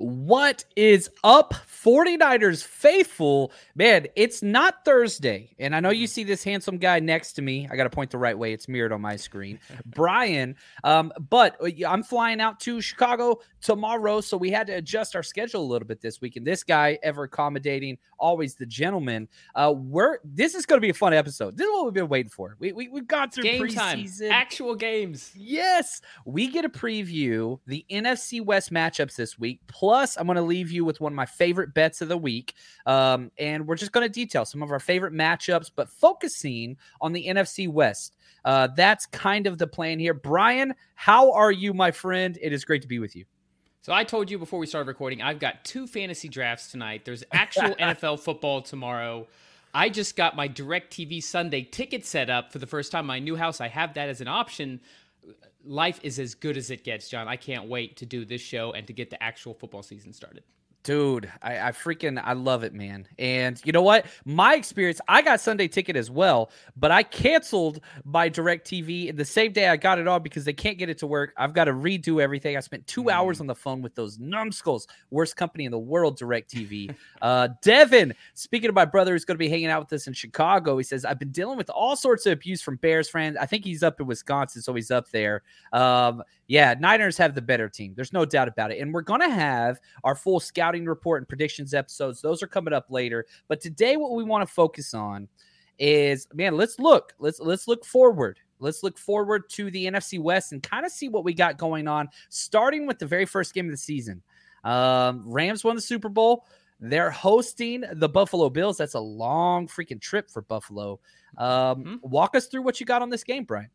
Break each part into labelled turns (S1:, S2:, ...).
S1: What is up, 49ers faithful? Man, it's not Thursday. And I know you see this handsome guy next to me. I got to point the right way. It's mirrored on my screen. Brian. Um, but uh, I'm flying out to Chicago tomorrow. So we had to adjust our schedule a little bit this week. And this guy, ever accommodating, always the gentleman. Uh, we're this is going to be a fun episode. This is what we've been waiting for. We, we, we've gone through
S2: game
S1: preseason.
S2: time, actual games.
S1: Yes, we get a preview the NFC West matchups this week. Plus, I'm going to leave you with one of my favorite bets of the week, um, and we're just going to detail some of our favorite matchups, but focusing on the NFC West. Uh, that's kind of the plan here. Brian, how are you, my friend? It is great to be with you.
S2: So I told you before we started recording, I've got two fantasy drafts tonight. There's actual NFL football tomorrow. I just got my DirecTV Sunday ticket set up for the first time. My new house, I have that as an option. Life is as good as it gets, John. I can't wait to do this show and to get the actual football season started.
S1: Dude, I, I, freaking I love it, man. And you know what? My experience, I got Sunday ticket as well, but I canceled my DirecTV the same day I got it on because they can't get it to work. I've got to redo everything. I spent two mm. hours on the phone with those numbskulls, worst company in the world, DirecTV. uh, Devin, speaking of my brother who's going to be hanging out with us in Chicago, he says, I've been dealing with all sorts of abuse from Bears fans. I think he's up in Wisconsin, so he's up there. Um, yeah, Niners have the better team. There's no doubt about it. And we're going to have our full scouting report and predictions episodes. Those are coming up later. But today what we want to focus on is man, let's look. Let's let's look forward. Let's look forward to the NFC West and kind of see what we got going on starting with the very first game of the season. Um, Rams won the Super Bowl. They're hosting the Buffalo Bills. That's a long freaking trip for Buffalo. Um, mm-hmm. Walk us through what you got on this game, Brian.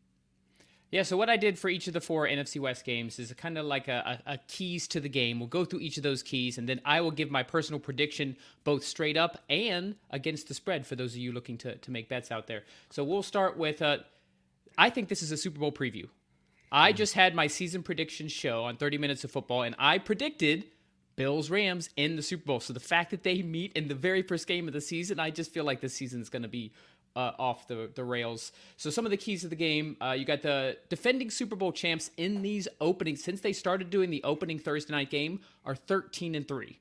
S2: Yeah, so what I did for each of the four NFC West games is kind of like a, a, a, keys to the game. We'll go through each of those keys, and then I will give my personal prediction both straight up and against the spread for those of you looking to, to make bets out there. So we'll start with uh, I think this is a Super Bowl preview. I just had my season prediction show on 30 Minutes of Football, and I predicted Bills Rams in the Super Bowl. So the fact that they meet in the very first game of the season, I just feel like this season is going to be uh, off the, the rails. So some of the keys of the game, uh, you got the defending Super Bowl champs in these openings since they started doing the opening Thursday night game are 13 and 3.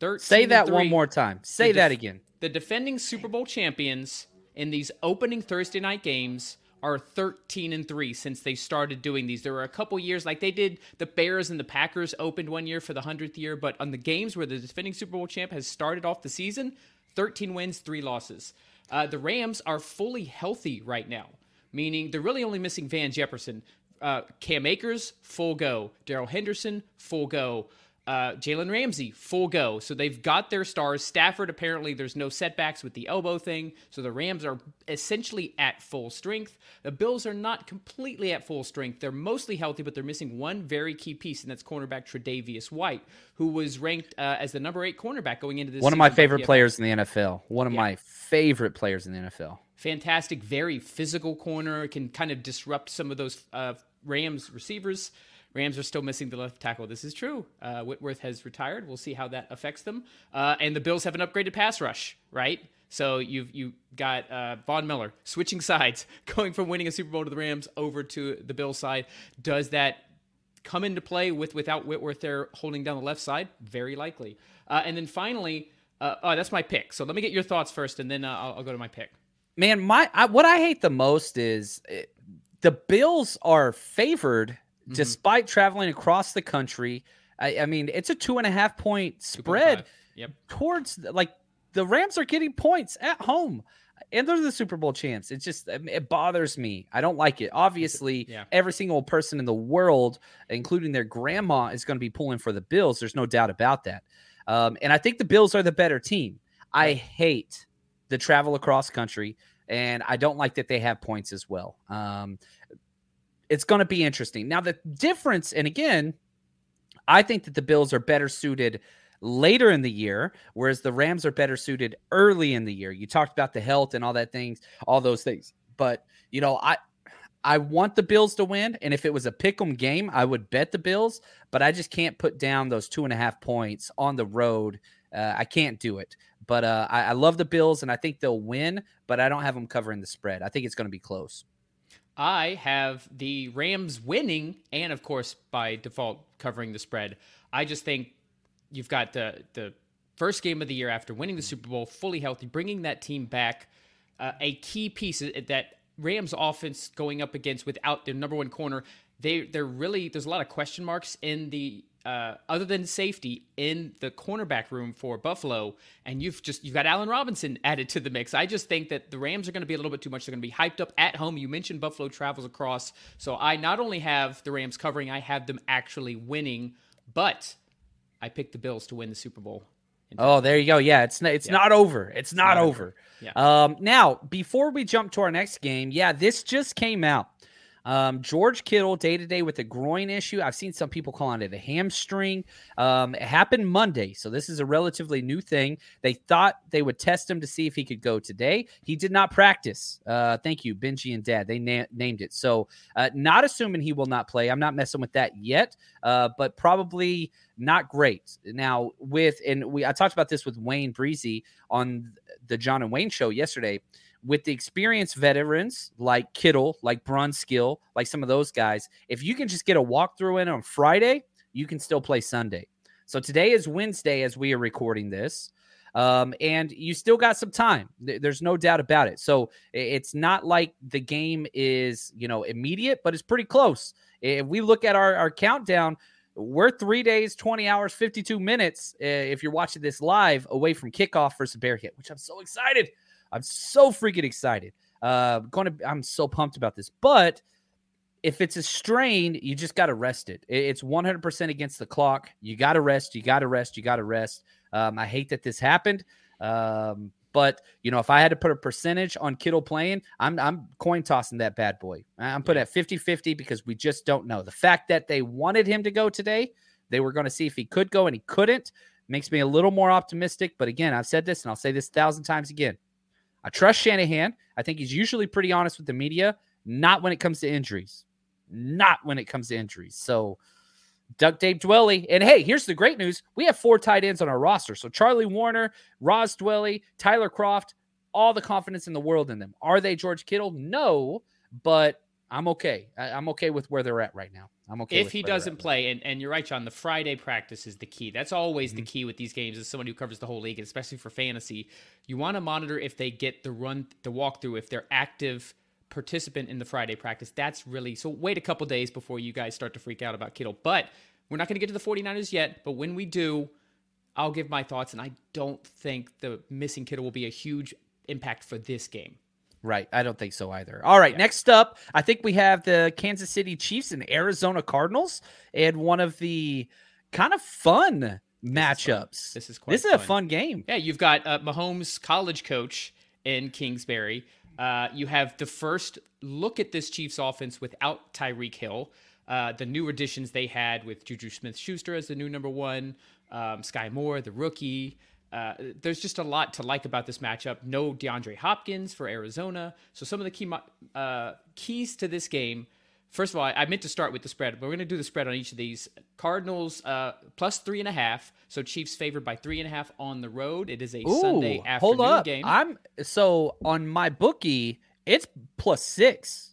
S1: 13 Say that one more time. Say def- that again.
S2: The defending Super Bowl champions in these opening Thursday night games are 13 and 3 since they started doing these. There were a couple years like they did the Bears and the Packers opened one year for the 100th year, but on the games where the defending Super Bowl champ has started off the season, 13 wins, 3 losses. Uh, the Rams are fully healthy right now, meaning they're really only missing Van Jefferson. Uh, Cam Akers, full go. Darrell Henderson, full go. Uh, Jalen Ramsey, full go. So they've got their stars. Stafford, apparently, there's no setbacks with the elbow thing. So the Rams are essentially at full strength. The Bills are not completely at full strength. They're mostly healthy, but they're missing one very key piece, and that's cornerback Tre'Davious White, who was ranked uh, as the number eight cornerback going into this.
S1: One of my favorite players in the NFL. One of yeah. my favorite players in the NFL.
S2: Fantastic, very physical corner. Can kind of disrupt some of those uh, Rams receivers. Rams are still missing the left tackle. This is true. Uh, Whitworth has retired. We'll see how that affects them. Uh, and the Bills have an upgraded pass rush, right? So you've you got uh, Von Miller switching sides, going from winning a Super Bowl to the Rams over to the Bills side. Does that come into play with without Whitworth there holding down the left side? Very likely. Uh, and then finally, uh, oh, that's my pick. So let me get your thoughts first, and then uh, I'll, I'll, go to my pick.
S1: Man, my I, what I hate the most is. It, the Bills are favored
S2: Mm-hmm.
S1: despite traveling across the country. I, I mean, it's a two and a half point spread
S2: 2.5. Yep.
S1: towards like the Rams are getting points at home. And they're the Super Bowl champs. It just it bothers me. I don't like it. Obviously,
S2: Yeah.
S1: every single person in the world, including their grandma, is going to be pulling for the Bills. There's no doubt about that. Um, and I think the Bills are the better team. I hate the travel across country, and I don't like that they have points as well. Um, it's going to be interesting. Now, the difference, and again, I think that the Bills are better suited later in the year, whereas the Rams are better suited early in the year. You talked about the health and all that things, all those things. But you know, I I want the Bills to win, and if it was a pick'em game, I would bet the Bills. But I just can't put down those two and a half points on the road. Uh, I can't do it. But uh, I, I love the Bills, and I think they'll win. But I don't have them covering the spread. I think it's going to be close.
S2: I have the Rams winning, and of course, by default, covering the spread. I just think you've got the the first game of the year after winning the Super Bowl, fully healthy, bringing that team back. Uh, a key piece that Rams offense going up against without their number one corner. They they're really there's a lot of question marks in the uh, other than safety in the cornerback room for Buffalo, and you've just you've got Allen Robinson added to the mix. I just think that the Rams are going to be a little bit too much. They're going to be hyped up at home. You mentioned Buffalo travels across, so I not only have the Rams covering, I have them actually winning, but I picked the Bills to win the Super Bowl.
S1: Oh, there you go. Yeah, it's not, it's not over. It's not,
S2: not over.
S1: over.
S2: Yeah.
S1: Um, now, before we jump to our next game, yeah, this just came out. Um, George Kittle day to day with a groin issue. I've seen some people calling it a hamstring. Um, it happened Monday, so this is a relatively new thing. They thought they would test him to see if he could go today. He did not practice. Uh, thank you, Benji and Dad. They na- named it. So, uh, not assuming he will not play. I'm not messing with that yet, uh, but probably not great. Now, with and we I talked about this with Wayne Breezy on the John and Wayne show yesterday with the experienced veterans like Kittle, like Brunskill, like some of those guys, if you can just get a walkthrough in on Friday, you can still play Sunday. So today is Wednesday as we are recording this. Um, and you still got some time. There's no doubt about it. So it's not like the game is, you know, immediate, but it's pretty close. If we look at our, our countdown, we're three days, 20 hours, 52 minutes. Uh, if you're watching this live away from kickoff versus Bearcat, which I'm so excited. I'm so freaking excited. Uh, going to, I'm so pumped about this. But if it's a strain, you just got to rest it. It's 100% against the clock. You got to rest. You got to rest. You got to rest. Um, I hate that this happened. Um, but you know, if I had to put a percentage on Kittle playing, I'm I'm coin tossing that bad boy. I'm put at 50-50 because we just don't know. The fact that they wanted him to go today, they were going to see if he could go and he couldn't, makes me a little more optimistic. But again, I've said this and I'll say this a thousand times again. I trust Shanahan. I think he's usually pretty honest with the media, not when it comes to injuries. Not when it comes to injuries. So Duck Dave Dwelley. And hey, here's the great news. We have four tight ends on our roster. So Charlie Woerner, Ross Dwelley, Tyler Kroft, all the confidence in the world in them. Are they George Kittle? No, but I'm okay. I, am okay with where they're at right now. I'm okay.
S2: If he doesn't play, and, and you're right, John, the Friday practice is the key. That's always
S1: Mm-hmm.
S2: the key with these games as someone who covers the whole league, especially for fantasy. You want to monitor if they get the run, the walkthrough, if they're active participant in the Friday practice. That's really so wait a couple days before you guys start to freak out about Kittle. But we're not going to get to the 49ers yet, but when we do, I'll give my thoughts and I don't think the missing Kittle will be a huge impact for this game.
S1: Right. I don't think so either. All right. Next up, I think we have the Kansas City Chiefs and Arizona Cardinals and one of the kind of fun matchups.
S2: This is quite
S1: This is a
S2: fun.
S1: fun game.
S2: Yeah, you've got uh, Mahomes' college coach in Kingsbury. Uh, you have the first look at this Chiefs offense without Tyreek Hill. Uh, the new additions they had with Juju Smith Schuster as the new number one, um, Sky Moore, the rookie. Uh, there's just a lot to like about this matchup. No DeAndre Hopkins for Arizona. So, some of the key uh, keys to this game. First of all, I, I meant to start with the spread, but we're going to do the spread on each of these. Cardinals uh, plus three and a half. So Chiefs favored by three and a half on the road. It is a Sunday
S1: Ooh,
S2: afternoon
S1: hold up.
S2: game.
S1: I'm so on my bookie, it's plus six.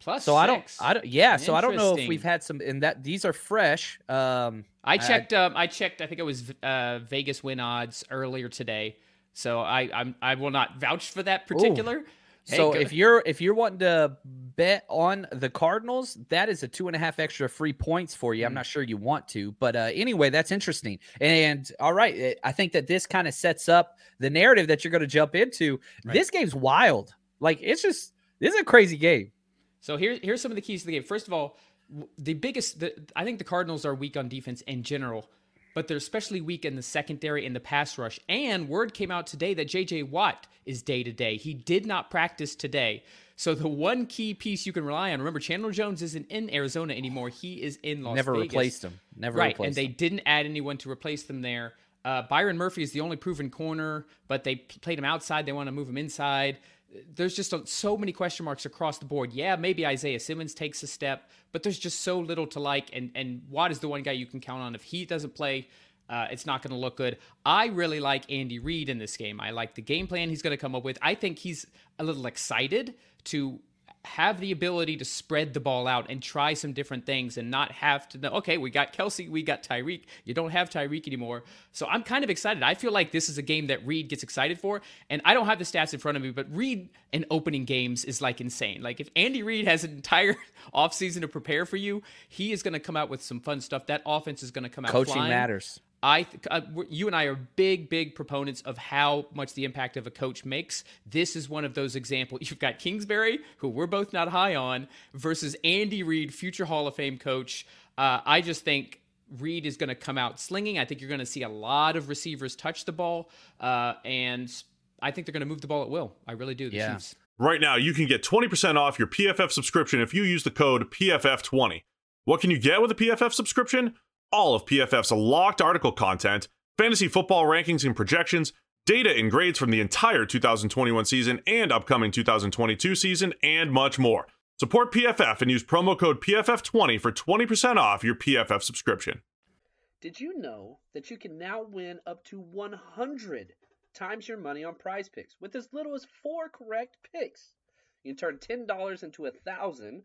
S2: Plus
S1: So I don't. I don't, yeah. So I don't know if we've had some, and that these are fresh. Um,
S2: I checked. um, I checked. I think it was uh, Vegas win odds earlier today. So I I'm, I will not vouch for that particular. Hey,
S1: so if you're if you're wanting to bet on the Cardinals, that is a two and a half extra free points for you. I'm
S2: Mm.
S1: not sure you want to, but uh, anyway, that's interesting. And all right, eh, I think that this kind of sets up the narrative that you're going to jump into.
S2: Right.
S1: This game's wild. Like it's just this is a crazy game.
S2: So here, here's some of the keys to the game. First of all, the biggest, the, I think the Cardinals are weak on defense in general, but they're especially weak in the secondary and the pass rush. And word came out today that J.J. Watt is day to day. He did not practice today. So the one key piece you can rely on, remember, Chandler Jones isn't in Arizona anymore. He is in Las
S1: Never
S2: Vegas.
S1: replaced him. Never
S2: right, and they
S1: him.
S2: didn't add anyone to replace them there. Uh, Byron Murphy is the only proven corner, but they played him outside. They want to move him inside. There's just a, so many question marks across the board. Yeah, maybe Isaiah Simmons takes a step, but there's just so little to like. And and Watt is the one guy you can count on. If he doesn't play, uh, it's not going to look good. I really like Andy Reid in this game. I like the game plan he's going to come up with. I think he's a little excited to have the ability to spread the ball out and try some different things and not have to know, okay, we got Kelsey, we got Tyreek. You don't have Tyreek anymore. So I'm kind of excited. I feel like this is a game that Reid gets excited for. And I don't have the stats in front of me, but Reid in opening games is like insane. Like if Andy Reid has an entire offseason to prepare for you, he is going to come out with some fun stuff. That offense is going to come out
S1: Coaching
S2: flying.
S1: matters.
S2: I, th- uh, you and I are big, big proponents of how much the impact of a coach makes. This is one of those examples. You've got Kingsbury, who we're both not high on, versus Andy Reid, future Hall of Fame coach. Uh, I just think Reid is going to come out slinging. I think you're going to see a lot of receivers touch the ball, uh, and I think they're going to move the ball at will. I really do. The
S1: Yeah.
S2: Chiefs.
S3: Right now, you can get 20% off your PFF subscription if you use the code PFF20. What can you get with a PFF subscription? All of PFF's locked article content, fantasy football rankings and projections, data and grades from the entire 2021 season and upcoming 2022 season, and much more. Support PFF and use promo code PFF20 for 20% off your PFF subscription.
S4: Did you know that you can now win up to 100 times your money on prize picks with as little as four correct picks? You can turn $10 into a thousand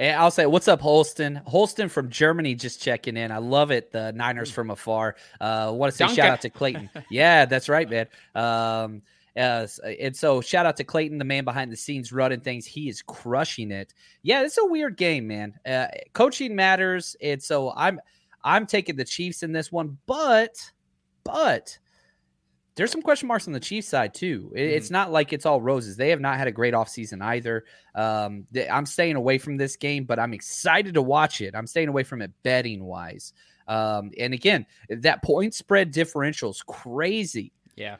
S1: And I'll say, what's up, Holston? Holston from Germany just checking in. I love it. The Niners from afar. Uh, want to say shout out to Clayton. yeah, that's right, man. Um, uh, and so shout out to Clayton, the man behind the scenes running things. He is crushing it. Yeah, it's a weird game, man. Uh, coaching matters, and so I'm I'm taking the Chiefs in this one, but but there's some question marks on the Chiefs side too. It- It's not like it's all roses. They have not had a great offseason either. Um, th- I'm staying away from this game, but I'm excited to watch it. I'm staying away from it betting wise. Um, and again, that point spread differential is crazy.
S2: Yeah.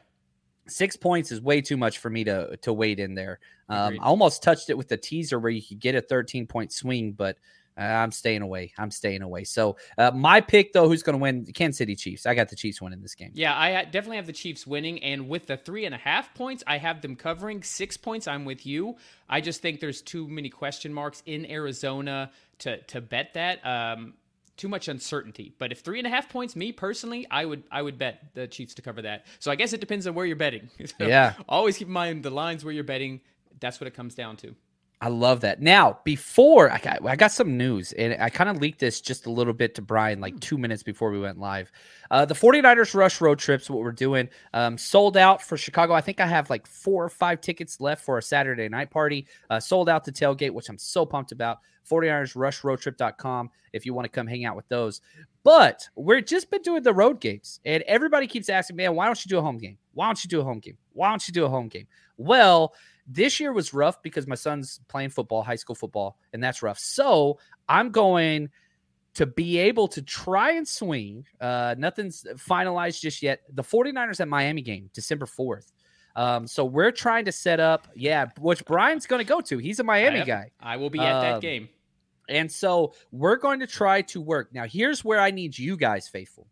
S1: Six points is way too much for me to to wait in there. Um, I almost touched it with the teaser where you could get a 13 point swing, but I'm staying away. I'm staying away. So uh, my pick though, who's going to win? Kansas City Chiefs. I got the Chiefs winning this game.
S2: Yeah, I definitely have the Chiefs winning, and with the three and a half points, I have them covering six points. I'm with you. I just think there's too many question marks in Arizona to to bet that. Um, too much uncertainty. But if three and a half points, me personally, I would I would bet the Chiefs to cover that. So I guess it depends on where you're betting. so
S1: yeah.
S2: Always keep in mind the lines where you're betting. That's what it comes down to.
S1: I love that. Now, before I got, I got some news, and I kind of leaked this just a little bit to Brian, like two minutes before we went live. Uh, the 49ers Rush Road Trips, what we're doing, um, sold out for Chicago. I think I have like four or five tickets left for a Saturday night party. Uh, sold out to tailgate, which I'm so pumped about. 49ers Rush Road Trip.com if you want to come hang out with those. But we're just been doing the road games, and everybody keeps asking, man, why don't you do a home game? Why don't you do a home game? Why don't you do a home game? Well, this year was rough because my son's playing football, high school football, and that's rough. So I'm going to be able to try and swing. Uh, nothing's finalized just yet. The 49ers at Miami game, December 4th. Um, so we're trying to set up, yeah, which Brian's going to go to. He's a Miami
S2: I,
S1: guy.
S2: I will be at um, that game.
S1: And so we're going to try to work. Now, here's where I need you guys, faithful.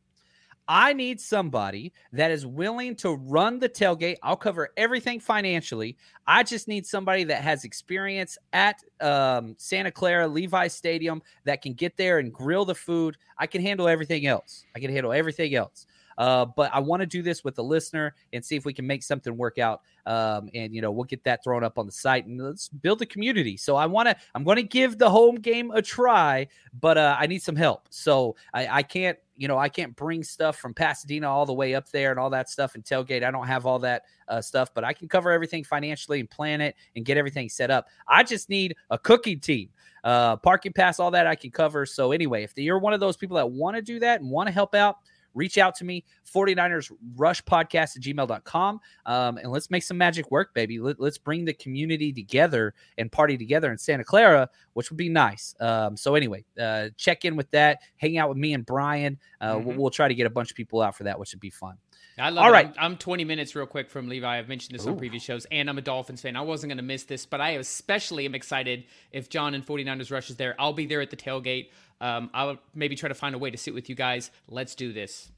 S1: I need somebody that is willing to run the tailgate. I'll cover everything financially. I just need somebody that has experience at um, Santa Clara Levi Stadium that can get there and grill the food. I can handle everything else. I can handle everything else. Uh, but I want to do this with the listener and see if we can make something work out. Um, and you know, we'll get that thrown up on the site and let's build a community. So I want to, I'm going to give the home game a try, but uh, I need some help. So I, I can't, you know, I can't bring stuff from Pasadena all the way up there and all that stuff and tailgate. I don't have all that uh, stuff, but I can cover everything financially and plan it and get everything set up. I just need a cooking team uh, parking pass, all that I can cover. So, anyway, if you're one of those people that want to do that and want to help out, reach out to me 49ers rush podcast at gmail.com um, and let's make some magic work baby Let, us bring the community together and party together in santa clara which would be nice um, so anyway uh, check in with that hang out with me and brian uh, mm-hmm. we'll, we'll, try to get a bunch of people out for that which would be fun
S2: I love All it. right. I'm, I'm, 20 minutes real quick from Levi. I've mentioned this Ooh. on previous shows, and I'm a Dolphins fan. I wasn't going to miss this, but I especially am excited if John and 49ers Rush is there. I'll be there at the tailgate. Um, I'll maybe try to find a way to sit with you guys. Let's do this.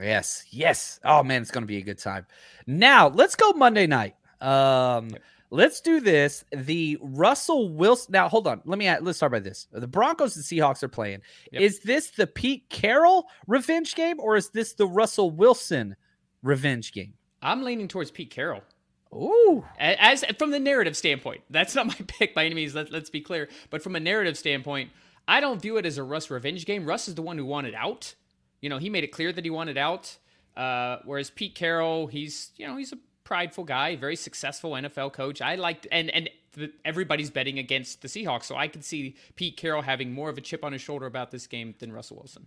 S1: Yes, yes. Oh man, it's going to be a good time. Now let's go Monday night. Um, yep. Let's do this. The Russell Wilson. Now, hold on. Let me. Let's start by this. The Broncos and Seahawks are playing. Yep. Is this the Pete Carroll revenge game, or is this the Russell Wilson revenge game?
S2: I'm leaning towards Pete Carroll.
S1: Ooh.
S2: As from the narrative standpoint, that's not my pick by any means. Let, let's be clear. But from a narrative standpoint, I don't view it as a Russ revenge game. Russ is the one who wanted out. You know, he made it clear that he wanted out. Uh, whereas Pete Carroll, he's you know he's a prideful guy, very successful NFL coach. I like and and the, everybody's betting against the Seahawks, so I could see Pete Carroll having more of a chip on his shoulder about this game than Russell Wilson.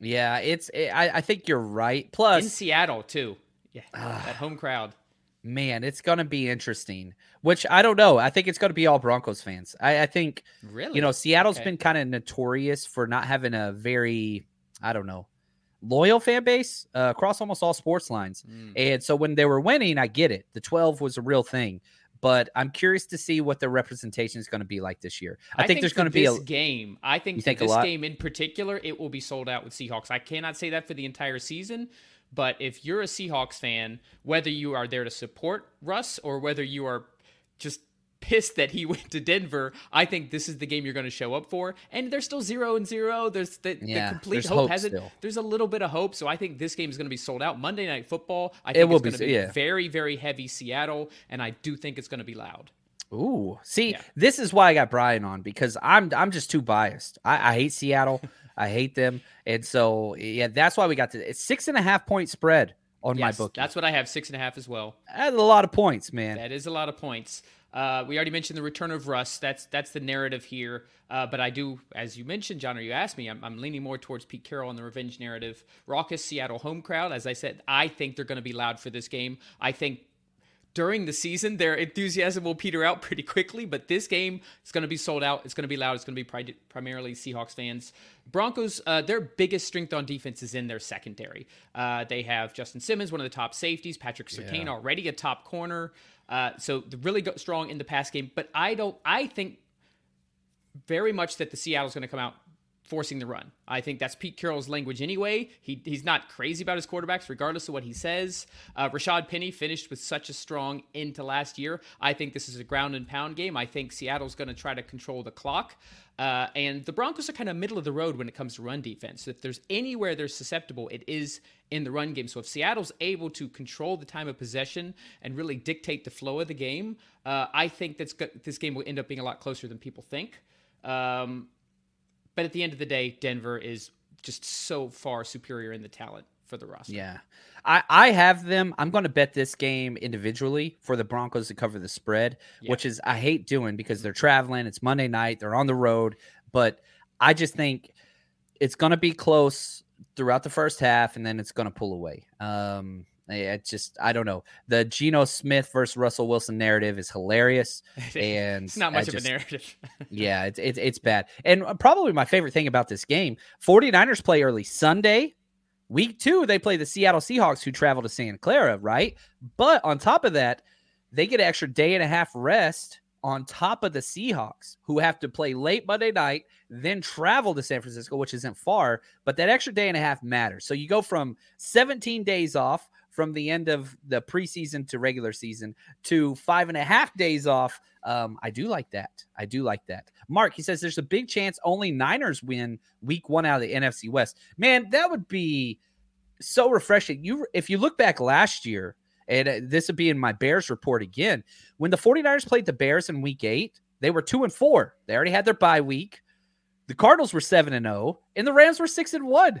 S1: Yeah, it's it, I, I think you're right. Plus
S2: in Seattle too. Yeah, uh, that home crowd.
S1: Man, it's gonna be interesting. Which I don't know. I think it's gonna be all Broncos fans. I, I think
S2: really,
S1: you know, Seattle's okay. been kind of notorious for not having a very I don't know, loyal fan base uh, across almost all sports lines. Mm. And so when they were winning, I get it. The 12 was a real thing. But I'm curious to see what the representation is going to be like this year. I,
S2: I
S1: think, think, there's going to be
S2: a game. I think, think this game in particular, it will be sold out with Seahawks. I cannot say that for the entire season, but if you're a Seahawks fan, whether you are there to support Russ or whether you are just pissed that he went to Denver. I think this is the game you're going to show up for. And they're still zero and zero. There's the, yeah, the complete hope, hope hasn't. There's a little bit of hope. So I think this game is going to be sold out. Monday Night Football. I think it will it's going to be yeah. very, very heavy Seattle, and I do think it's going to be loud.
S1: Ooh, see, yeah. this is why I got Brian on because I'm I'm just too biased. I, I hate Seattle. I hate them, and so yeah, that's why we got to. It's six and a half point spread on yes, my book.
S2: That's what I have six and a half as well.
S1: That's a lot of points, man.
S2: That is a lot of points. Uh, we already mentioned the return of Russ. That's that's the narrative here. Uh, but I do, as you mentioned, John, or you asked me, I'm, I'm leaning more towards Pete Carroll on the revenge narrative. Raucous Seattle home crowd. As I said, I think they're going to be loud for this game. I think during the season, their enthusiasm will peter out pretty quickly. But this game is going to be sold out. It's going to be loud. It's going to be pri- primarily Seahawks fans. Broncos, uh, their biggest strength on defense is in their secondary. Uh, they have Justin Simmons, one of the top safeties, Patrick Surtain, yeah. already a top corner. Uh, so really strong in the pass game. But I don't. I think very much that the Seattle's going to come out forcing the run. I think that's Pete Carroll's language anyway. He, he's not crazy about his quarterbacks, regardless of what he says. Uh, Rashaad Penny finished with such a strong end to last year. I think this is a ground and pound game. I think Seattle's going to try to control the clock. Uh, and the Broncos are kind of middle of the road when it comes to run defense. So if there's anywhere they're susceptible, it is in the run game. So if Seattle's able to control the time of possession and really dictate the flow of the game, uh, I think that's this game will end up being a lot closer than people think. Um, but at the end of the day, Denver is just so far superior in the talent for the roster.
S1: Yeah. I, I have them. I'm going to bet this game individually for the Broncos to cover the spread, yeah. which is I hate doing because they're traveling. It's Monday night. They're on the road. But I just think it's going to be close throughout the first half, and then it's going to pull away. Um, it's just I don't know. The Geno Smith versus Russell Wilson narrative is hilarious, and
S2: it's not much just, of a narrative.
S1: yeah, it's, it's it's bad. And uh, probably my favorite thing about this game, 49ers play early Sunday Week two, they play the Seattle Seahawks, who travel to Santa Clara, right? But on top of that, they get an extra day and a half rest on top of the Seahawks, who have to play late Monday night, then travel to San Francisco, which isn't far, but that extra day and a half matters. So you go from 17 days off from the end of the preseason to regular season to five and a half days off. Um, I do like that. I do like that. Mark, he says there's a big chance only Niners win week one out of the NFC West. Man, that would be so refreshing. You, if you look back last year, and uh, this would be in my Bears report again, when the 49ers played the Bears in week eight, they were two and four. They already had their bye week. The Cardinals were seven and zero, oh, and the Rams were six and one.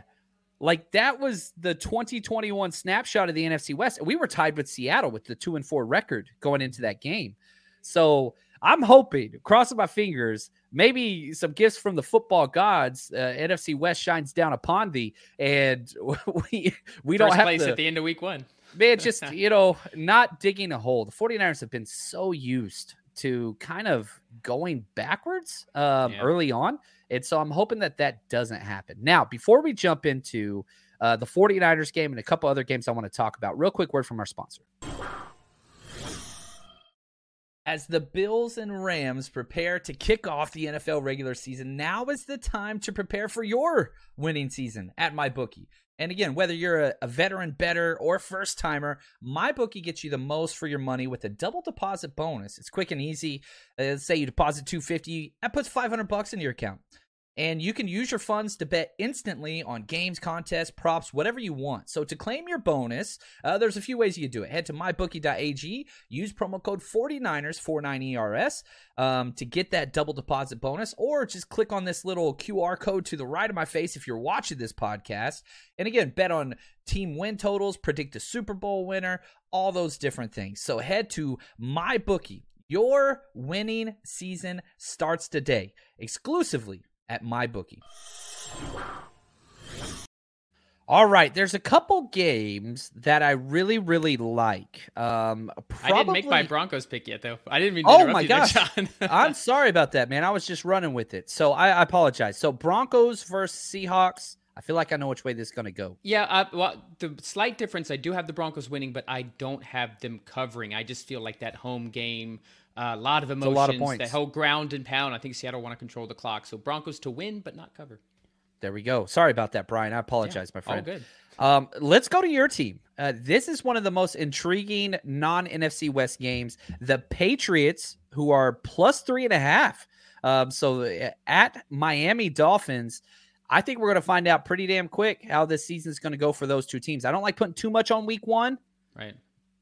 S1: Like that was the 2021 snapshot of the NFC West, and we were tied with Seattle with the two and four record going into that game. So I'm hoping, crossing my fingers, maybe some gifts from the football gods. Uh, NFC West shines down upon thee, and we we
S2: do
S1: don't have
S2: place
S1: to,
S2: at the end of week one.
S1: Man, just you know, not digging a hole. The 49ers have been so used to kind of going backwards um, yeah. early on, and so I'm hoping that that doesn't happen. Now, before we jump into uh, the 49ers game and a couple other games I want to talk about, real quick word from our sponsor. As the Bills and Rams prepare to kick off the NFL regular season, now is the time to prepare for your winning season at MyBookie. And again, whether you're a, a veteran better or first timer, my bookie gets you the most for your money with a double deposit bonus. It's quick and easy. Uh, let's say you deposit 250, that puts 500 bucks in your account and you can use your funds to bet instantly on games, contests, props, whatever you want. So to claim your bonus, uh, there's a few ways you can do it. Head to mybookie.ag, use promo code 49ers, 49ERS, um, to get that double deposit bonus, or just click on this little QR code to the right of my face if you're watching this podcast. And again, bet on team win totals, predict a Super Bowl winner, all those different things. So head to mybookie. Your winning season starts today exclusively at MyBookie. All right, there's a couple games that I really, really like. Um,
S2: probably... I didn't make my Broncos pick yet, though. I didn't mean.
S1: oh my gosh, I'm sorry about that, man. I was just running with it, so I, I apologize. So Broncos versus Seahawks. I feel like I know which way this is going to go.
S2: Yeah, uh, well, the slight difference, I do have the Broncos winning, but I don't have them covering. I just feel like that home game a lot of emotions. a lot of points. The whole ground and pound. I think Seattle want to control the clock. So Broncos to win, but not cover.
S1: There we go. Sorry about that, Brian. I apologize, yeah, my friend.
S2: All good.
S1: Um, let's go to your team. Uh, this is one of the most intriguing non NFC West games. The Patriots, who are plus three and a half. Um, so uh, at Miami Dolphins, I think we're going to find out pretty damn quick how this season is going to go for those two teams. I don't like putting too much on week one.
S2: Right.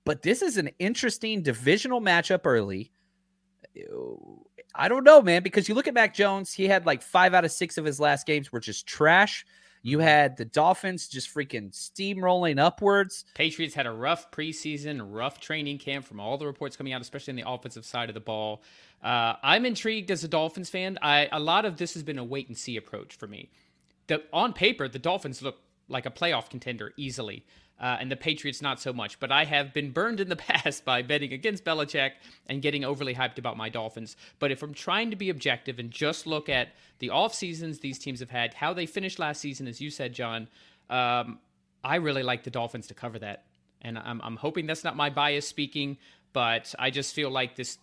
S1: But this is an interesting divisional matchup early. I don't know, man, because you look at Mac Jones, he had like five out of six of his last games were just trash. You had the Dolphins just freaking steamrolling upwards.
S2: Patriots had a rough preseason, rough training camp from all the reports coming out, especially on the offensive side of the ball. Uh, I'm intrigued as a Dolphins fan. I a lot of this has been a wait and see approach for me. The, on paper, the Dolphins look like a playoff contender easily uh, and the Patriots not so much. But I have been burned in the past by betting against Belichick and getting overly hyped about my Dolphins. But if I'm trying to be objective and just look at the off seasons these teams have had, how they finished last season, as you said, John, um, I really like the Dolphins to cover that. And I'm, I'm hoping that's not my bias speaking, but I just feel like this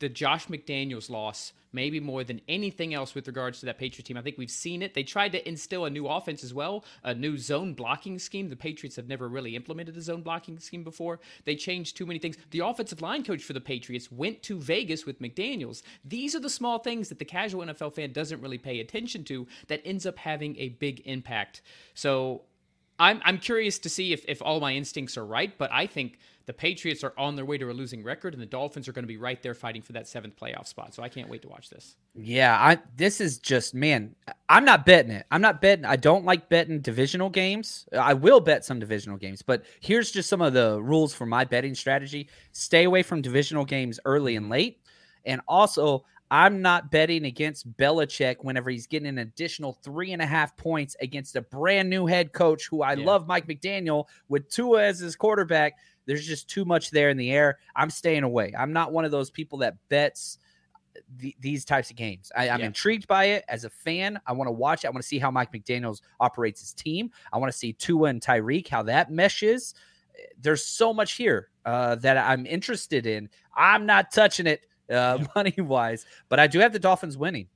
S2: the Josh McDaniels loss maybe more than anything else with regards to that Patriot team. I think we've seen it. They tried to instill a new offense as well, a new zone blocking scheme. The Patriots have never really implemented a zone blocking scheme before. They changed too many things. The offensive line coach for the Patriots went to Vegas with McDaniels. These are the small things that the casual NFL fan doesn't really pay attention to that ends up having a big impact. So I'm, I'm curious to see if, if all my instincts are right, but I think the Patriots are on their way to a losing record, and the Dolphins are going to be right there fighting for that seventh playoff spot. So I can't wait to watch this.
S1: Yeah, I this is just man. I'm not betting it. I'm not betting. I don't like betting divisional games. I will bet some divisional games, but here's just some of the rules for my betting strategy: stay away from divisional games early and late, and also I'm not betting against Belichick whenever he's getting an additional three and a half points against a brand new head coach who I yeah. love, Mike McDaniel, with Tua as his quarterback. There's just too much there in the air. I'm staying away. I'm not one of those people that bets th- these types of games. I, am yeah. intrigued by it as a fan. I want to watch it. I want to see how Mike McDaniels operates his team. I want to see Tua and Tyreek, how that meshes. There's so much here uh, that I'm interested in. I'm not touching it uh, yeah. money wise, but I do have the Dolphins winning.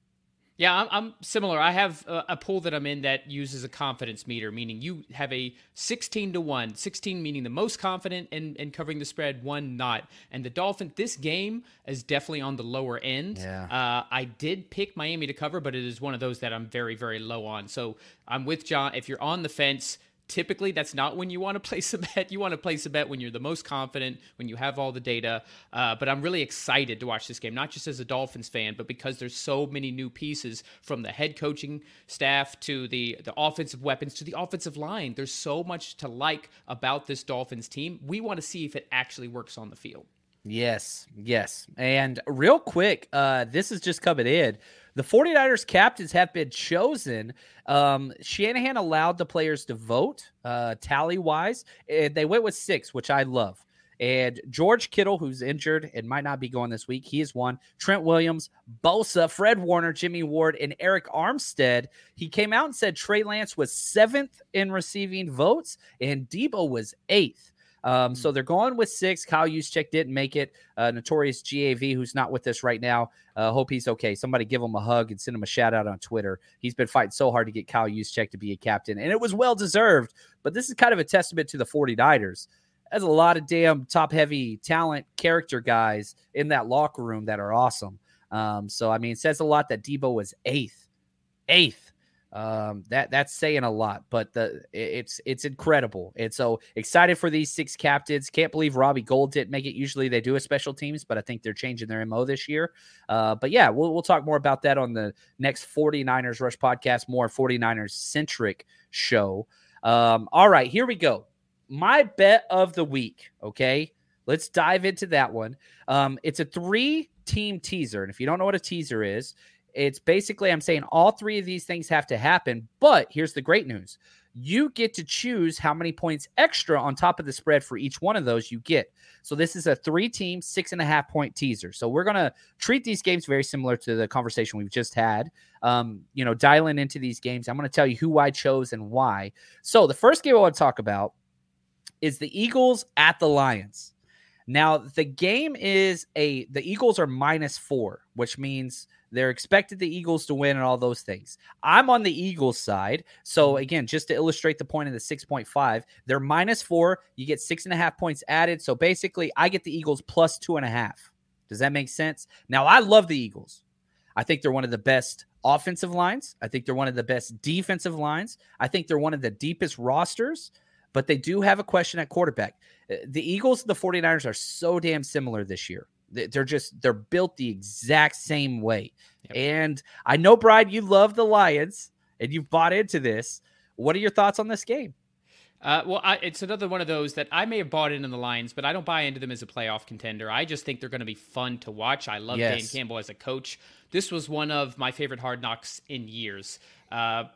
S2: Yeah, I'm, I'm, similar. I have a, a, pool that I'm in that uses a confidence meter, meaning you have a 16 to 1, 16 meaning the most confident in, in covering the spread, one not. And the Dolphins, this game is definitely on the lower end.
S1: Yeah.
S2: Uh, I did pick Miami to cover, but it is one of those that I'm very, very low on. So I'm with John. If you're on the fence, typically that's not when you want to place a bet. You want to place a bet when you're the most confident, when you have all the data. Uh, but I'm really excited to watch this game, not just as a Dolphins fan, but because there's so many new pieces from the head coaching staff to the the offensive weapons to the offensive line. There's so much to like about this Dolphins team. We want to see if it actually works on the field.
S1: Yes, yes. And real quick, uh, this is just coming in. The 49ers captains have been chosen. Um, Shanahan allowed the players to vote uh, tally wise, and they went with six, which I love. And George Kittle, who's injured and might not be going this week, he is one. Trent Williams, Bosa, Fred Warner, Jimmy Ward, and Arik Armstead. He came out and said Trey Lance was seventh in receiving votes, and Deebo was eighth. Um, so hmm. they're going with six. Kyle Juszczyk didn't make it. Uh, notorious GAV, who's not with us right now. Uh, hope he's okay. Somebody give him a hug and send him a shout out on Twitter. He's been fighting so hard to get Kyle Juszczyk to be a captain, and it was well deserved. But this is kind of a testament to the 49ers. There's a lot of damn top heavy talent character guys in that locker room that are awesome. Um, so I mean, it says a lot that Deebo was eighth, eighth um, that that's saying a lot, but the it's it's incredible. And so excited for these six captains. Can't believe Robbie Gould didn't make it. Usually they do a special teams, but I think they're changing their MO this year. Uh, but yeah, we'll we'll talk more about that on the next 49ers Rush podcast, more 49ers centric show. Um, all right, here we go. My bet of the week. Okay. Let's dive into that one. Um, it's a three team teaser. And if you don't know what a teaser is, it's basically, I'm saying all three of these things have to happen. But here's the great news you get to choose how many points extra on top of the spread for each one of those you get. So this is a three team, six and a half point teaser. So we're going to treat these games very similar to the conversation we've just had. Um, you know, dialing into these games. I'm going to tell you who I chose and why. So the first game I want to talk about is the Eagles at the Lions. Now, the game is a, the Eagles are minus four, which means they're expected the Eagles to win and all those things. I'm on the Eagles side. So, mm-hmm. again, just to illustrate the point of the 6.5, they're minus four. You get six and a half points added. So, basically, I get the Eagles plus two and a half. Does that make sense? Now, I love the Eagles. I think they're one of the best offensive lines. I think they're one of the best defensive lines. I think they're one of the deepest rosters, but they do have a question at quarterback. Uh, the Eagles and the 49ers are so damn similar this year. They're just they're built the exact same way. Yep. And I know, Brian, you love the Lions and you've bought into this. What are your thoughts on this game?
S2: Uh, well, I, it's another one of those that I may have bought into the Lions, but I don't buy into them as a playoff contender. I just think they're going to be fun to watch. I love yes. Dan Campbell as a coach. This was one of my favorite hard knocks in years. Uh,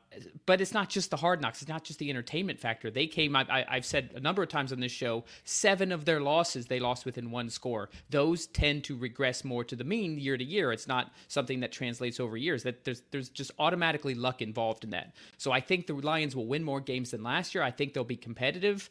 S2: but it's not just the hard knocks. It's not just the entertainment factor. They came. I, have said a number of times on this show. Seven of their losses they lost within one score. Those tend to regress more to the mean year to year. It's not something that translates over years. That there's there's just automatically luck involved in that. So I think the Lions will win more games than last year. I think they'll be competitive.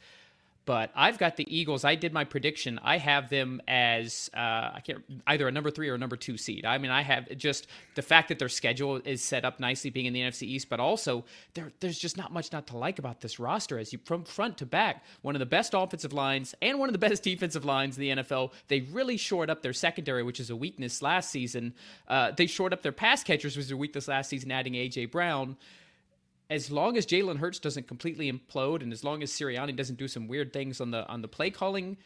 S2: But I've got the Eagles. I did my prediction. I have them as uh, I can't either a number three or a number two seed. I mean, I have just the fact that their schedule is set up nicely, being in the NFC East, but also there, there's just not much not to like about this roster. As you from front to back, one of the best offensive lines and one of the best defensive lines in the NFL. They really shored up their secondary, which is a weakness last season. Uh, they shored up their pass catchers, which was a weakness last season, adding AJ Brown as long as Jalen Hurts doesn't completely implode, and as long as Sirianni doesn't do some weird things on the on the play calling,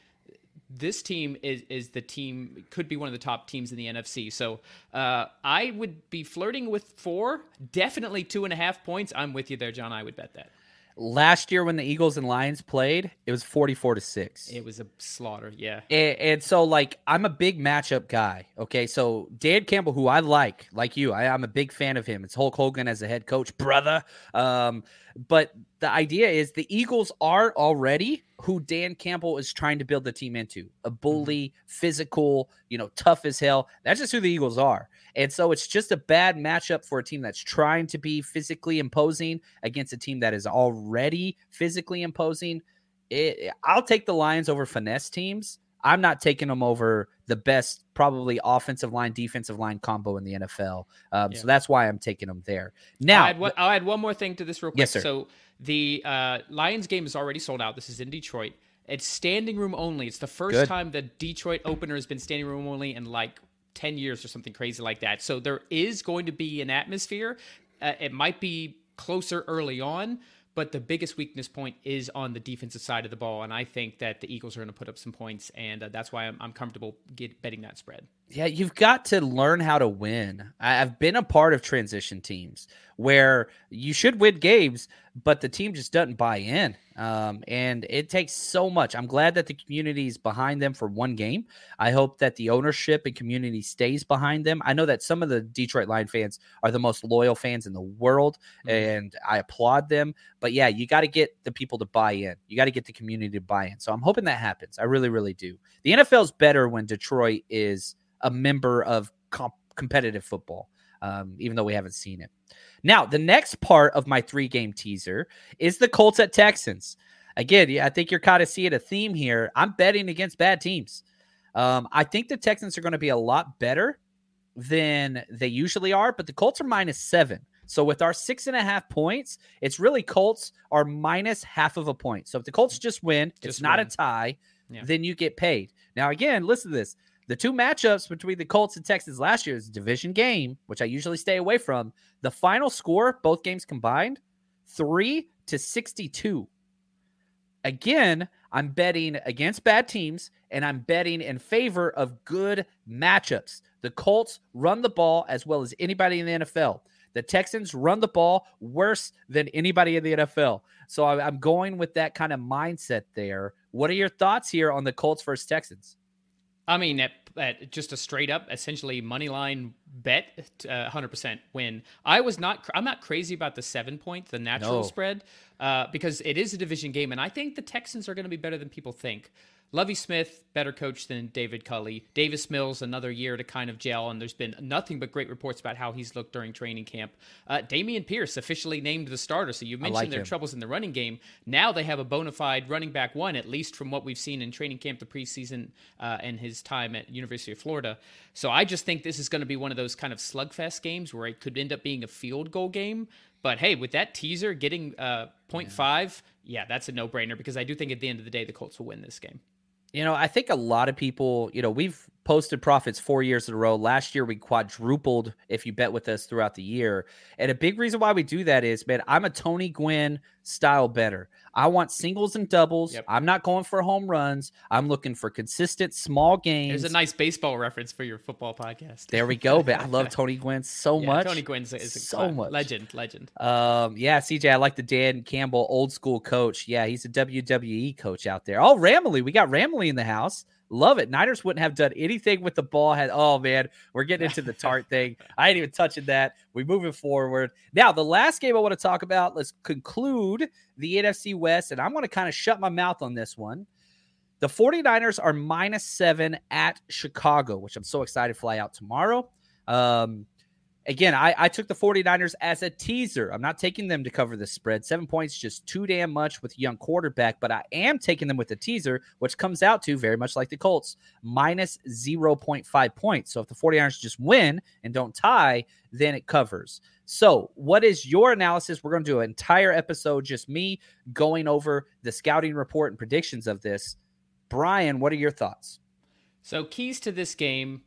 S2: this team is is the team could be one of the top teams in the NFC. So uh, I would be flirting with four, definitely two and a half points. I'm with you there, John. I would bet that.
S1: Last year when the Eagles and Lions played, it was 44 to 6.
S2: It was a slaughter, yeah.
S1: And, and, so like I'm a big matchup guy. Okay. So Dan Campbell, who I like, like you, I, am a big fan of him. It's Hulk Hogan as a head coach, brother. Um, but the idea is the Eagles are already who Dan Campbell is trying to build the team into a mm-hmm. bully, physical, you know, tough as hell. That's just who the Eagles are. And so it's just a bad matchup for a team that's trying to be physically imposing against a team that is already physically imposing. It, I'll take the Lions over finesse teams. I'm not taking them over the best, probably offensive line, defensive line combo in the NFL. Um, yeah. So that's why I'm taking them there. Now,
S2: I'll add, one, I'll add, one, more thing to this real quick.
S1: Yes, sir.
S2: So the uh, Lions game is already sold out. This is in Detroit. It's standing room only. It's the first Good. time the Detroit opener has been standing room only in like 10 years or something crazy like that. So there is going to be an atmosphere. Uh, it might be closer early on, but the biggest weakness point is on the defensive side of the ball. And I think that the Eagles are going to put up some points. And uh, that's why I'm, I'm comfortable get, betting that spread.
S1: Yeah, you've got to learn how to win. I've been a part of transition teams where you should win games, but the team just doesn't buy in. Um, and it takes so much. I'm glad that the community is behind them for one game. I hope that the ownership and community stays behind them. I know that some of the Detroit Lion fans are the most loyal fans in the world, mm-hmm. and I applaud them. But yeah, you got to get the people to buy in. You got to get the community to buy in. So I'm hoping that happens. I really, really do. The NFL is better when Detroit is a member of comp- competitive football, um, even though we haven't seen it. Now, the next part of my three game teaser is the Colts at Texans. Again, I think you're kind of seeing a theme here. I'm betting against bad teams. Um, I think the Texans are going to be a lot better than they usually are, but the Colts are minus seven. So with our six and a half points, it's really Colts are minus half of a point. So if the Colts just win, just it's not a tie, yeah. then you get paid. Now, again, listen to this. The two matchups between the Colts and Texans last year's division game, which I usually stay away from. The final score, both games combined, three to 62. Again, I'm betting against bad teams and I'm betting in favor of good matchups. The Colts run the ball as well as anybody in the NFL. The Texans run the ball worse than anybody in the NFL. So I'm going with that kind of mindset there. What are your thoughts here on the Colts versus Texans?
S2: I mean, at, at just a straight up, essentially money line bet, uh, hundred percent win. I was not. I'm not crazy about the seven point, the natural no. spread, uh, because it is a division game, and I think the Texans are going to be better than people think. Lovie Smith, better coach than David Culley. Davis Mills, another year to kind of gel, and there's been nothing but great reports about how he's looked during training camp. Uh, Dameon Pierce officially named the starter, so you mentioned like their him. troubles in the running game. Now they have a bona fide running back one, at least from what we've seen in training camp, the preseason, uh, and his time at University of Florida. So I just think this is going to be one of those kind of slugfest games where it could end up being a field goal game. But hey, with that teaser getting uh, 0.5, yeah. yeah, that's a no brainer because I do think at the end of the day, the Colts will win this game.
S1: You know, I think a lot of people, you know, we've posted profits four years in a row. Last year, we quadrupled if you bet with us throughout the year. And a big reason why we do that is, man, I'm a Tony Gwynn style better. I want singles and doubles. Yep. I'm not going for home runs. I'm looking for consistent small games.
S2: There's a nice baseball reference for your football podcast.
S1: There we go. But I love Tony Gwynn so
S2: yeah,
S1: much.
S2: Tony Gwynn is a
S1: so much
S2: legend. Legend.
S1: Um, yeah, CJ, I like the Dan Campbell old school coach. Yeah, he's a WWE coach out there. Oh, Ramley, we got Ramley in the house. Love it. Niners wouldn't have done anything with the ball. Had oh man, we're getting into the tart thing. I ain't even touching that. We moving forward. Now, the last game I want to talk about. Let's conclude the NFC West, and I'm going to kind of shut my mouth on this one. The 49ers are minus seven at Chicago, which I'm so excited to fly out tomorrow. Um, Again, I, I took the 49ers as a teaser. I'm not taking them to cover the spread. Seven points, just too damn much with young quarterback, but I am taking them with a teaser, which comes out to very much like the Colts, minus 0.5 points. So if the 49ers just win and don't tie, then it covers. So, what is your analysis? We're going to do an entire episode, just me going over the scouting report and predictions of this. Brian, what are your thoughts?
S2: So, keys to this game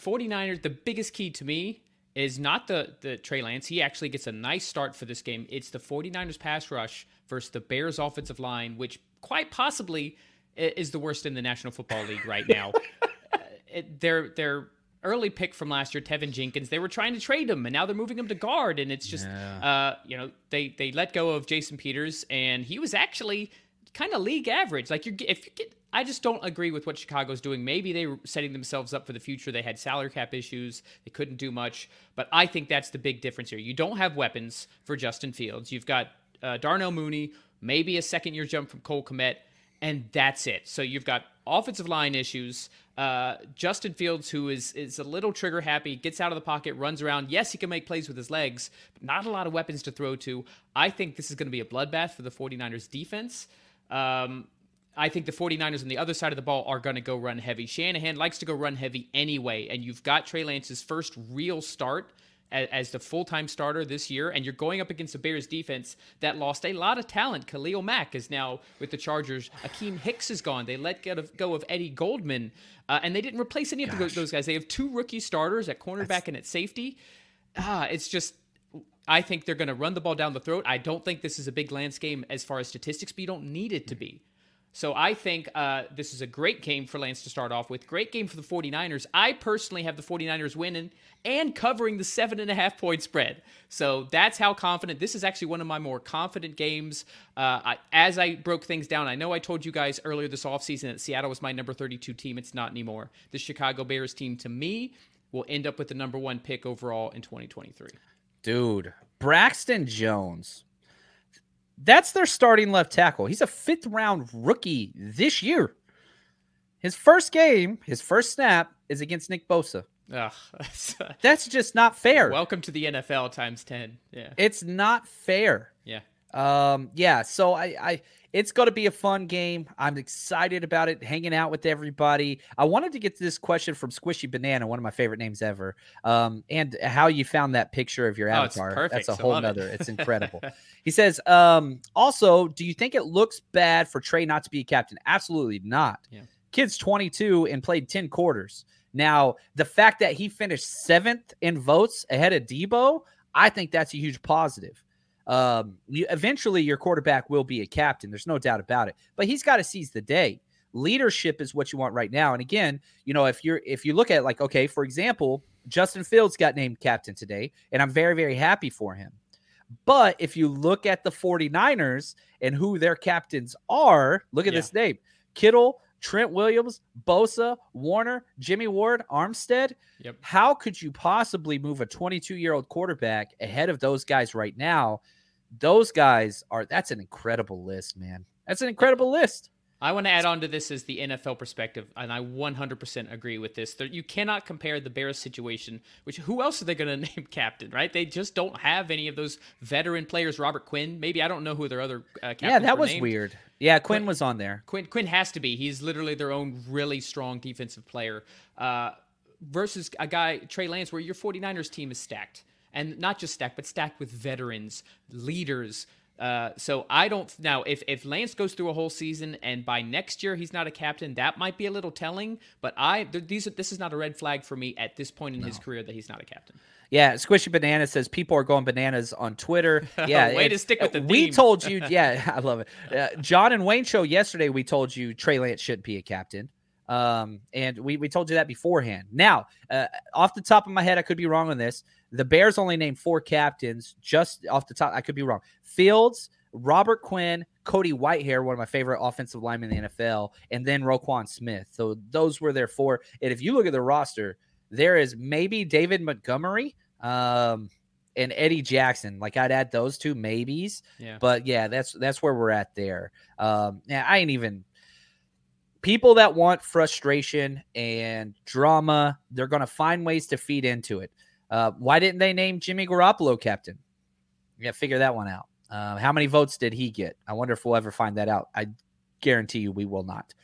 S2: 49ers, the biggest key to me is not the the Trey Lance. He actually gets a nice start for this game. It's the 49ers pass rush versus the Bears offensive line, which quite possibly is the worst in the National Football League right now. uh, it, they're they're early pick from last year, Teven Jenkins. They were trying to trade him, and now they're moving him to guard, and it's just, yeah. uh, you know, they they let go of Jason Peters, and he was actually kind of league average. Like you're if you get, I just don't agree with what Chicago's doing. Maybe they were setting themselves up for the future. They had salary cap issues. They couldn't do much, but I think that's the big difference here. You don't have weapons for Justin Fields. You've got uh, Darnell Mooney, maybe a second year jump from Cole Kmet, and that's it. So you've got offensive line issues. Uh, Justin Fields, who is is a little trigger happy, gets out of the pocket, runs around. Yes, he can make plays with his legs, but not a lot of weapons to throw to. I think this is going to be a bloodbath for the 49ers defense. Um, I think the 49ers on the other side of the ball are going to go run heavy. Shanahan likes to go run heavy anyway, and you've got Trey Lance's first real start as the full time starter this year, and you're going up against the Bears defense that lost a lot of talent. Khalil Mack is now with the Chargers. Akiem Hicks is gone. They let go of Eddie Goldman, uh, and they didn't replace any Gosh. of those guys. They have two rookie starters at cornerback That's... and at safety. Ah, it's just. I think they're going to run the ball down the throat. I don't think this is a big Lance game as far as statistics, but you don't need it to be. So I think uh, this is a great game for Lance to start off with. Great game for the 49ers. I personally have the 49ers winning and covering the seven and a half point spread. So that's how confident. This is actually one of my more confident games. Uh, I, as I broke things down, I know I told you guys earlier this offseason that Seattle was my number 32 team. It's not anymore. The Chicago Bears team, to me, will end up with the number one pick overall in 2023.
S1: Dude, Braxton Jones that's their starting left tackle. He's a fifth round rookie this year. His first game, his first snap is against Nick Bosa. Ugh, that's just not fair.
S2: Welcome to the NFL times 10. Yeah.
S1: It's not fair.
S2: Yeah.
S1: Um, yeah, so I, I it's going to be a fun game. I'm excited about it, hanging out with everybody. I wanted to get to this question from Squishy Banana, one of my favorite names ever, um, and how you found that picture of your oh, avatar.
S2: Oh,
S1: That's a whole nother. It. It's incredible. he says, um, also, do you think it looks bad for Trey not to be a captain? Absolutely not. Yeah. Kid's 22 and played 10 quarters. Now, the fact that he finished seventh in votes ahead of Deebo, I think that's a huge positive. Um, you, eventually, your quarterback will be a captain. There's no doubt about it. But he's got to seize the day. Leadership is what you want right now. And again, you know, if you're if you look at like, okay, for example, Justin Fields got named captain today, and I'm very very happy for him. But if you look at the 49ers and who their captains are, look at yeah. this name Kittle, Trent Williams, Bosa, Warner, Jimmy Ward, Armstead.
S2: Yep.
S1: How could you possibly move a 22 year old quarterback ahead of those guys right now? those guys are that's an incredible list, man. That's an incredible list.
S2: I want to add on to this as the NFL perspective, and I 100% agree with this. You cannot compare the Bears situation, which who else are they going to name captain, right? They just don't have any of those veteran players. Robert Quinn, maybe I don't know who their other uh,
S1: Yeah, that was
S2: named.
S1: weird. Yeah, Quinn, Quinn, was on there.
S2: Quinn Quinn has to be. He's literally their own really strong defensive player. Uh, versus a guy Trey Lance, where your 49ers team is stacked and not just stacked, but stacked with veterans, leaders. Uh, so I don't now if if Lance goes through a whole season and by next year he's not a captain, that might be a little telling. But I these this is not a red flag for me at this point in no. his career that he's not a captain.
S1: Yeah, Squishy Banana says people are going bananas on Twitter. Yeah,
S2: way to stick with the.
S1: We told you, yeah, I love it. Uh, John and Wayne show yesterday. We told you Trey Lance should be a captain. Um, and we, we told you that beforehand. Now, uh, off the top of my head, I could be wrong on this. The Bears only named four captains just off the top. I could be wrong. Fields, Robert Quinn, Cody Whitehair, one of my favorite offensive linemen in the NFL, and then Roquan Smith. So those were their four. And if you look at the roster, there is maybe David Montgomery um, and Eddie Jackson. Like I'd add those two maybes.
S2: Yeah.
S1: But yeah, that's that's where we're at there. Um, yeah, I ain't even people that want frustration and drama, they're going to find ways to feed into it. Uh, why didn't they name Jimmy Garoppolo captain? You got to figure that one out. Uh, how many votes did he get? I wonder if we'll ever find that out. I guarantee you we will not.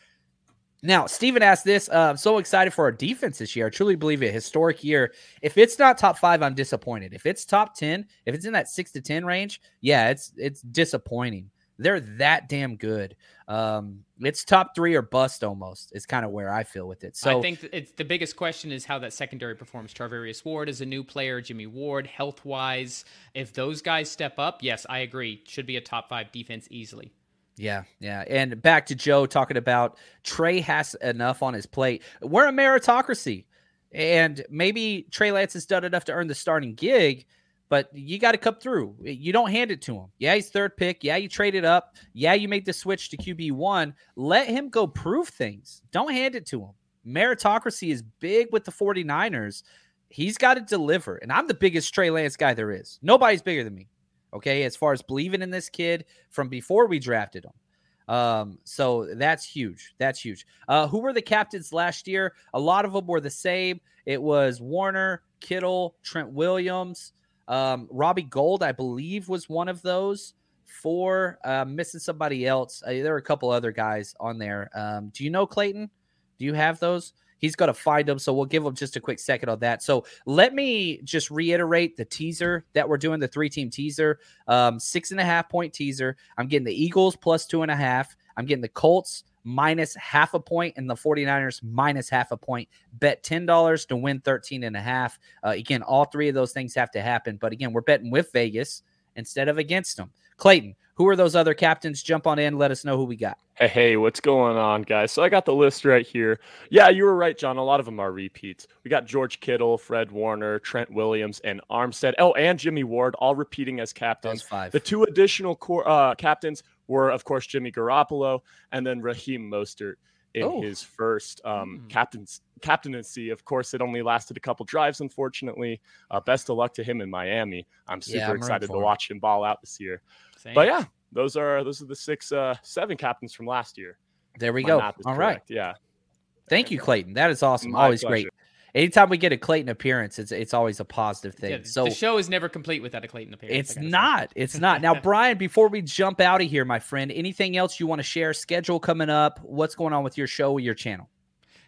S1: Now, Steven asked this. Uh, I'm so excited for our defense this year. I truly believe it. Historic year. If it's not top five, I'm disappointed. If it's top 10, if it's in that six to 10 range, yeah, it's it's disappointing. They're that damn good. Um, it's top three or bust almost. Is kind of where I feel with it. So
S2: I think it's the biggest question is how that secondary performs. Charvarius Ward is a new player. Jimmy Ward, health wise, if those guys step up, yes, I agree. Should be a top five defense easily.
S1: Yeah, yeah. And back to Joe talking about Trey has enough on his plate. We're a meritocracy. And maybe Trey Lance has done enough to earn the starting gig, but you got to come through. You don't hand it to him. Yeah, he's third pick. Yeah, you traded it up. Yeah, you made the switch to QB1. Let him go prove things. Don't hand it to him. Meritocracy is big with the 49ers. He's got to deliver. And I'm the biggest Trey Lance guy there is. Nobody's bigger than me. Okay, as far as believing in this kid from before we drafted him. Um, so that's huge. That's huge. Uh, who were the captains last year? A lot of them were the same. It was Warner, Kittle, Trent Williams, um, Robbie Gould, I believe, was one of those. Four, uh, missing somebody else. Uh, there are a couple other guys on there. Um, do you know Clayton? Do you have those? He's got to find them. So we'll give him just a quick second on that. So let me just reiterate the teaser that we're doing the three team teaser. Um, six and a half point teaser. I'm getting the Eagles plus two and a half. I'm getting the Colts minus half a point and the 49ers minus half a point. Bet $10 to win 13 and a half. Uh, again, all three of those things have to happen. But again, we're betting with Vegas instead of against them. Clayton, who are those other captains? Jump on in. Let us know who we got.
S5: Hey, hey, what's going on, guys? So I got the list right here. Yeah, you were right, John. A lot of them are repeats. We got George Kittle, Fred Warner, Trent Williams, and Armstead. Oh, and Jimmy Ward, all repeating as captains. The two additional core, uh, captains were, of course, Jimmy Garoppolo and then Raheem Mostert in
S1: Oh.
S5: his first um,
S2: Hmm.
S5: captain's captaincy. Of course, it only lasted a couple drives, unfortunately. Uh, best of luck to him in Miami. I'm super
S1: Yeah, I'm
S5: excited to watch him ball out this year.
S2: Same.
S5: But yeah, those are those are the six, uh, seven captains from last year.
S1: There we
S5: My
S1: go. All right.
S5: correct, Yeah.
S1: Thank you, Clayton. That is awesome.
S5: My
S1: always
S5: pleasure.
S1: great. Anytime we get a Clayton appearance, it's it's always a positive thing.
S2: Yeah,
S1: so
S2: the show is never complete without a Clayton appearance.
S1: It's
S2: It's say.
S1: not. It's not. Now, Brian, before we jump out of here, my friend, anything else you want to share? Schedule coming up? What's going on with your show, your channel?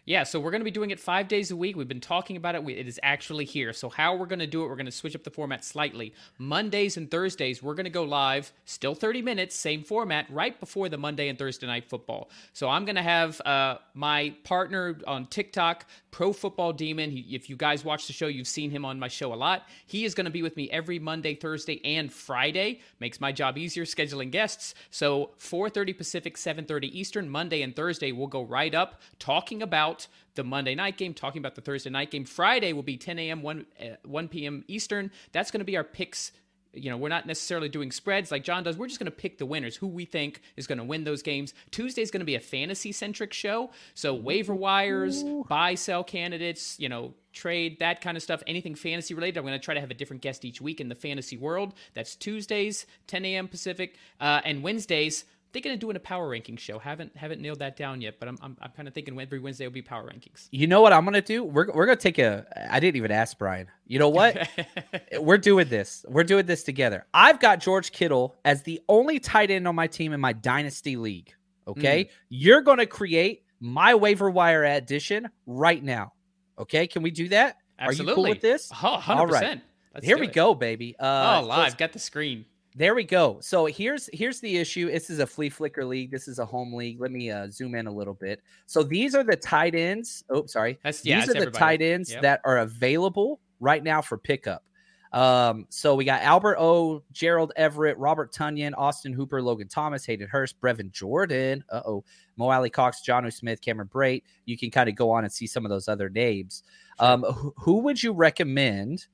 S2: Yeah, so we're going to be doing it five days a week. We've been talking about it. We, it is actually here. So, how we're going to do it, we're going to switch up the format slightly. Mondays and Thursdays, we're going to go live, still 30 minutes, same format, right before the Monday and Thursday night football. So, I'm going to have uh, my partner on TikTok, Pro Football Demon. He, if you guys watch the show, you've seen him on my show a lot. He is going to be with me every Monday, Thursday, and Friday. Makes my job easier scheduling guests. So, 4:30 Pacific, 7:30 Eastern, Monday and Thursday, we'll go right up talking about the Monday night game, talking about the Thursday night game. Friday will be 10 a.m., 1, uh, 1 p.m. Eastern. That's going to be our picks. You know, we're not necessarily doing spreads like John does. We're just going to pick the winners, who we think is going to win those games. Tuesday is going to be a fantasy centric show. So, waiver wires, buy, sell candidates, you know, trade, that kind of stuff, anything fantasy related. I'm going to try to have a different guest each week in the fantasy world. That's Tuesdays, 10 a.m. Pacific, uh, and Wednesdays thinking of doing a power ranking show. Haven't haven't nailed that down yet, but I'm I'm, I'm kind of thinking every Wednesday will be power rankings.
S1: You know what I'm gonna do? We're we're gonna take a. I didn't even ask Brian. You know what? we're doing this. We're doing this together. I've got George Kittle as the only tight end on my team in my dynasty league. Okay,
S2: Mm.
S1: you're gonna create my waiver wire addition right now. Okay, can we do that?
S2: Absolutely.
S1: Are you cool with this?
S2: Oh, 100%.
S1: All right.
S2: Let's
S1: Here we
S2: it.
S1: go, baby. Uh,
S2: oh, live. Got the screen.
S1: There we go. So here's here's the issue. This is a flea flicker league. This is a home league. Let me uh, zoom in a little bit. So these are the tight ends. Oh, sorry.
S2: That's yeah.
S1: these
S2: that's
S1: are the
S2: everybody.
S1: tight ends
S2: Yep.
S1: that are available right now for pickup. Um, so we got Albert O, Gerald Everett, Robert Tonyan, Austin Hooper, Logan Thomas, Hayden Hurst, Brevin Jordan, uh oh, Mo Alie-Cox, John o. Smith, Cameron Brate. You can kind of go on and see some of those other names. Um, who, who would you recommend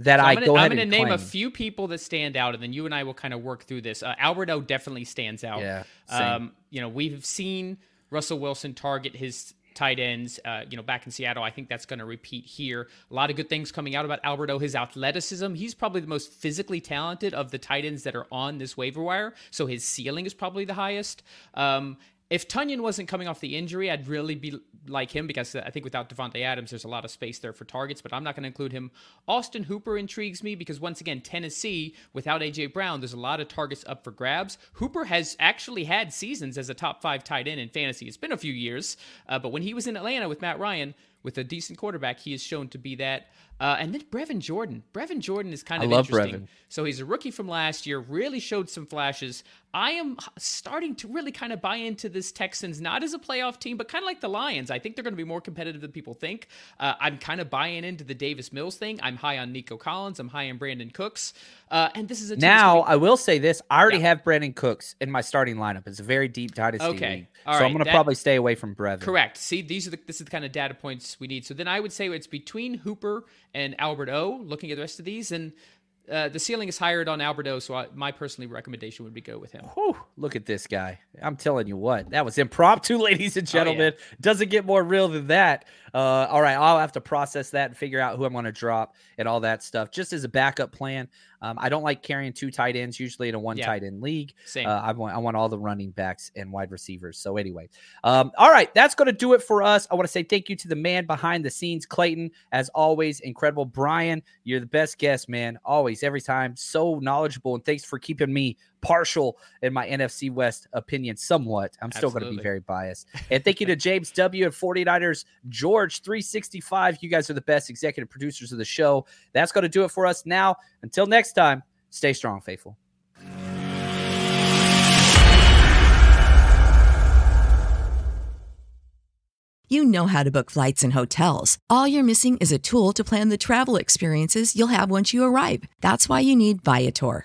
S1: that
S2: So
S1: I
S2: I'm gonna,
S1: go ahead
S2: I'm gonna
S1: and
S2: name a few people that stand out, and then you and I will kind of work through this. Uh, Albert O definitely stands out.
S1: Yeah.
S2: Um, you know, we've seen Russell Wilson target his tight ends, uh, you know, back in Seattle. I think that's going to repeat here. A lot of good things coming out about Albert O. His athleticism. He's probably the most physically talented of the tight ends that are on this waiver wire. So his ceiling is probably the highest. Um, if Tonyan wasn't coming off the injury, I'd really be like him because I think without Davante Adams, there's a lot of space there for targets, but I'm not going to include him. Austin Hooper intrigues me because once again, Tennessee, without A.J. Brown, there's a lot of targets up for grabs. Hooper has actually had seasons as a top five tight end in fantasy. It's been a few years, uh, but when he was in Atlanta with Matt Ryan, with a decent quarterback, he is shown to be that. Uh, and then Brevin Jordan. Brevin Jordan is kind of interesting. Brevin. So he's a rookie from last year, really showed some flashes. I am starting to really kind of buy into this Texans, not as a playoff team, but kind of like the Lions. I think they're going to be more competitive than people think. Uh, I'm kind of buying into the Davis Mills thing. I'm high on Nico Collins. I'm high on Brandin Cooks. Uh, and this is a
S1: now. Be- I will say this: I already yeah. have Brandin Cooks in my starting lineup. It's a very deep dynasty okay. league, so right. I'm going to probably stay away from Brevin.
S2: Correct. See, these are the, this is the kind of data points we need. So then I would say it's between Hooper and Albert O. Looking at the rest of these, and uh, the ceiling is higher on Albert O, so I, my personally recommendation would be go with him.
S1: Whew, look at this guy. I'm telling you what, that was impromptu, ladies and gentlemen. Oh, yeah. Doesn't get more real than that. Uh, all right, I'll have to process that and figure out who I'm going to drop and all that stuff. Just as a backup plan, um, I don't like carrying two tight ends usually in a one yeah. tight end league. Same. Uh, I want I want all the running backs and wide receivers. So anyway, um, all right, that's going to do it for us. I want to say thank you to the man behind the scenes, Clayton. As always, incredible. Brian, you're the best guest, man. Always, every time, so knowledgeable, and thanks for keeping me partial in my NFC West opinion somewhat. I'm still going to be very biased. And thank you to James W. and 49ers, George 365. You guys are the best executive producers of the show. That's going to do it for us now. Until next time, stay strong, faithful.
S6: You know how to book flights and hotels. All you're missing is a tool to plan the travel experiences you'll have once you arrive. That's why you need Viator.